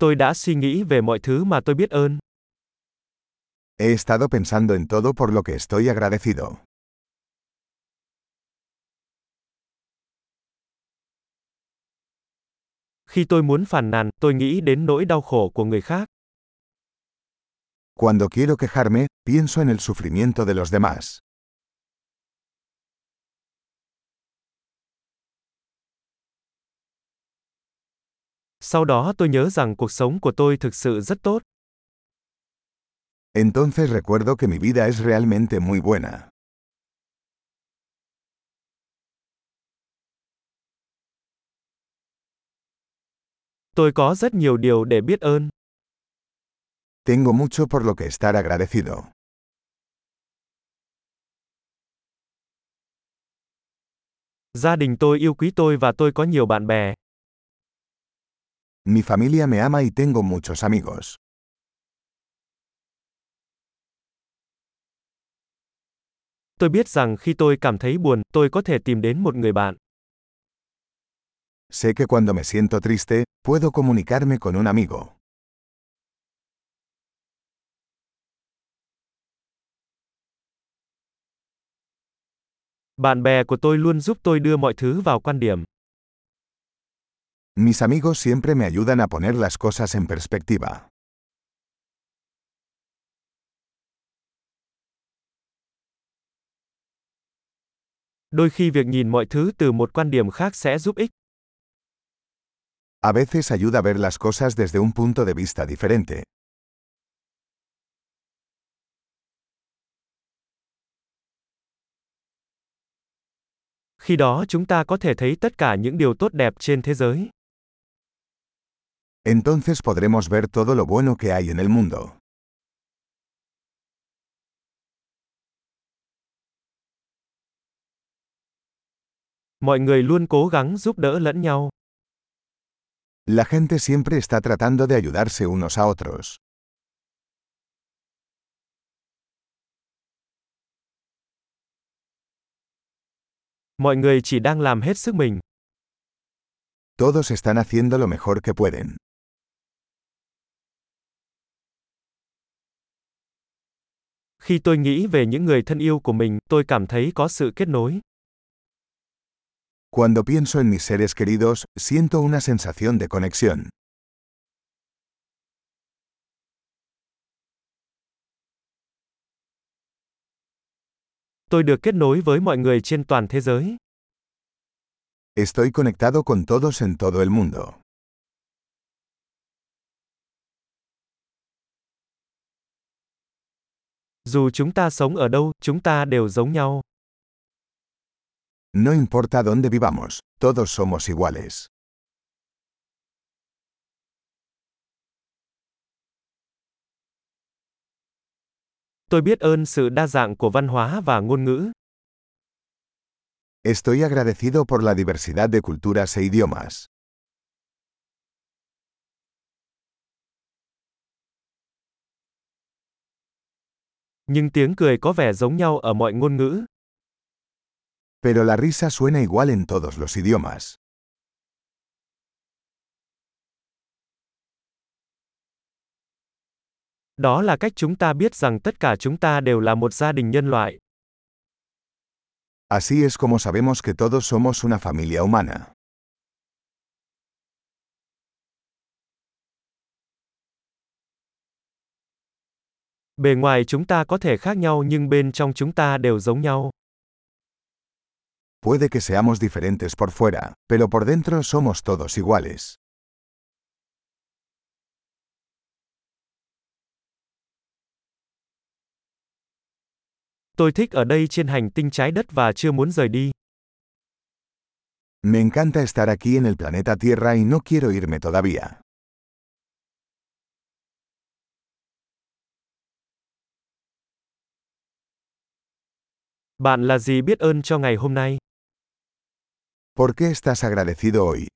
Tôi đã suy nghĩ về mọi thứ mà tôi biết ơn. He estado pensando en todo por lo que estoy agradecido. Khi tôi muốn phàn nàn, tôi nghĩ đến nỗi đau khổ của người khác. Cuando quiero quejarme, pienso en el sufrimiento de los demás. Sau đó tôi nhớ rằng cuộc sống của tôi thực sự rất tốt. Entonces recuerdo que mi vida es realmente muy buena. Tôi có rất nhiều điều để biết ơn. Tengo mucho por lo que estar agradecido. Gia đình tôi yêu quý tôi và tôi có nhiều bạn bè. Mi familia me ama y tengo muchos amigos. Tôi biết rằng khi tôi cảm thấy buồn, tôi có thể tìm đến một người bạn. Sé que cuando me siento triste, puedo comunicarme con un amigo. Bạn bè của tôi luôn giúp tôi đưa mọi thứ vào quan điểm. Mis amigos siempre me ayudan a poner las cosas en perspectiva. Đôi khi việc nhìn mọi thứ từ một quan điểm khác sẽ giúp ích. A veces ayuda a ver las cosas desde un punto de vista diferente. Khi đó chúng ta có thể thấy tất cả những điều tốt đẹp trên thế giới. Entonces podremos ver todo lo bueno que hay en el mundo. Mọi người luôn cố gắng giúp đỡ lẫn nhau. La gente siempre está tratando de ayudarse unos a otros. Mọi người chỉ đang làm hết sức mình. Todos están haciendo lo mejor que pueden. Khi tôi nghĩ về những người thân yêu của mình, tôi cảm thấy có sự kết nối. Cuando pienso en mis seres queridos, siento una sensación de conexión. Tôi được kết nối với mọi người trên toàn thế giới. Estoy conectado con todos en todo el mundo. Dù chúng ta sống ở đâu, chúng ta đều giống nhau. No importa dónde vivamos, todos somos iguales. Tôi biết ơn sự đa dạng của văn hóa và ngôn ngữ. Estoy agradecido por la diversidad de culturas e idiomas. Nhưng tiếng cười có vẻ giống nhau ở mọi ngôn ngữ. Pero la risa suena igual en todos los idiomas. Đó là cách chúng ta biết rằng tất cả chúng ta đều là một gia đình nhân loại. Así es como sabemos que todos somos una familia humana. Bề ngoài chúng ta có thể khác nhau nhưng bên trong chúng ta đều giống nhau. Puede que seamos diferentes por fuera, pero por dentro somos todos iguales. Tôi thích ở đây trên hành tinh trái đất và chưa muốn rời đi. Me encanta estar aquí en el planeta Tierra y no quiero irme todavía. Bạn là gì biết ơn cho ngày hôm nay? ¿Por qué estás agradecido hoy?